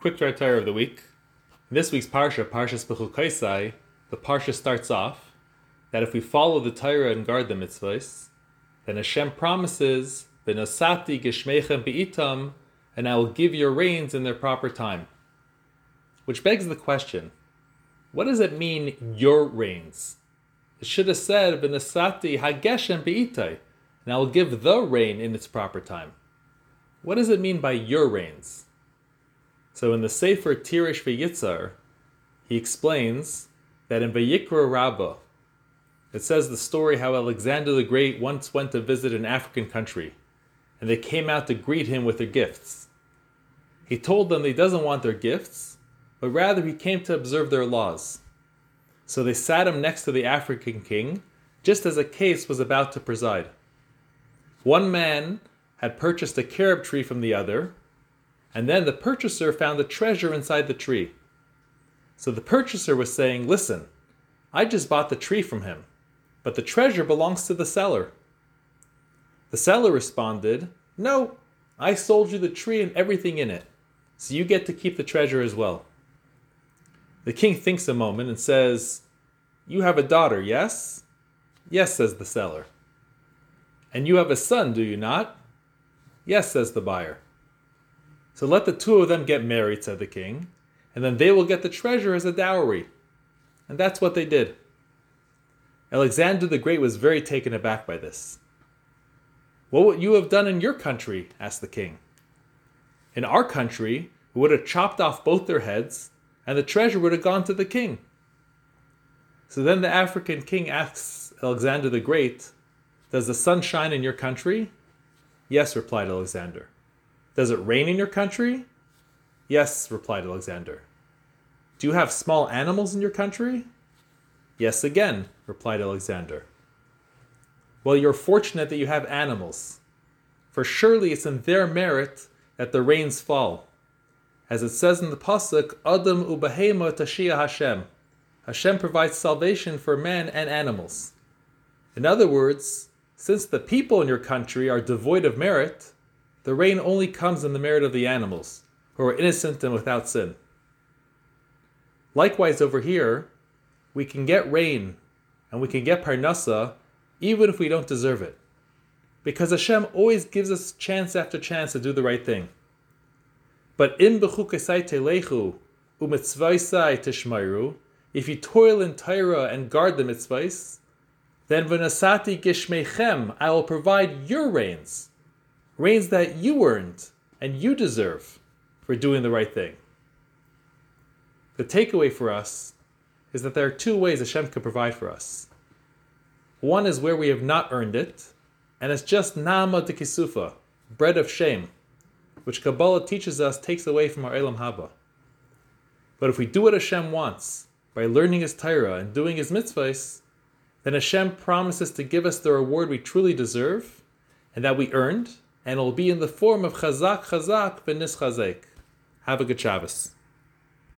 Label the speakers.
Speaker 1: Quick Dvar Torah of the week. In this week's parsha, Parshas Bechukaisai, the parsha starts off that if we follow the Torah and guard the mitzvahs, then Hashem promises, "V'nosati geshmeichem be'itam," and I will give your rains in their proper time. Which begs the question: What does it mean, your rains? It should have said, "V'nosati hageshem be'itai," and I will give the rain in its proper time. What does it mean by your rains? So in the Sefer Tirish V'Yitzar, he explains that in Vayikra Rabbah, it says the story how Alexander the Great once went to visit an African country, and they came out to greet him with their gifts. He told them he doesn't want their gifts, but rather he came to observe their laws. So they sat him next to the African king, just as a case was about to preside. One man had purchased a carob tree from the other, and then the purchaser found the treasure inside the tree. So the purchaser was saying, Listen, I just bought the tree from him, but the treasure belongs to the seller. The seller responded, No, I sold you the tree and everything in it, so you get to keep the treasure as well. The king thinks a moment and says, You have a daughter, yes? Yes, says the seller. And you have a son, do you not? Yes, says the buyer. So let the two of them get married, said the king, and then they will get the treasure as a dowry. And that's what they did. Alexander the Great was very taken aback by this. What would you have done in your country? asked the king. In our country, we would have chopped off both their heads, and the treasure would have gone to the king. So then the African king asks Alexander the Great, Does the sun shine in your country? Yes, replied Alexander. Does it rain in your country? Yes, replied Alexander. Do you have small animals in your country? Yes, again, replied Alexander. Well, you're fortunate that you have animals, for surely it's in their merit that the rains fall. As it says in the Pasuk, Adam ubahema tashia Hashem. Hashem provides salvation for man and animals. In other words, since the people in your country are devoid of merit, the rain only comes in the merit of the animals, who are innocent and without sin. Likewise, over here, we can get rain and we can get parnasa even if we don't deserve it. Because Hashem always gives us chance after chance to do the right thing. But in bechukesai telechu umitzvaisai tishmairu, if you toil in Torah and guard the mitzvahs, then v'nasati gishmechem, I will provide your rains rains that you earned and you deserve for doing the right thing. The takeaway for us is that there are two ways Hashem can provide for us. One is where we have not earned it, and it's just nama de kisufa, bread of shame, which Kabbalah teaches us takes away from our Olam Haba. But if we do what Hashem wants, by learning His Torah and doing His mitzvahs, then Hashem promises to give us the reward we truly deserve and that we earned, and it will be in the form of chazak chazak v'nis chazek. Have a good Shabbos.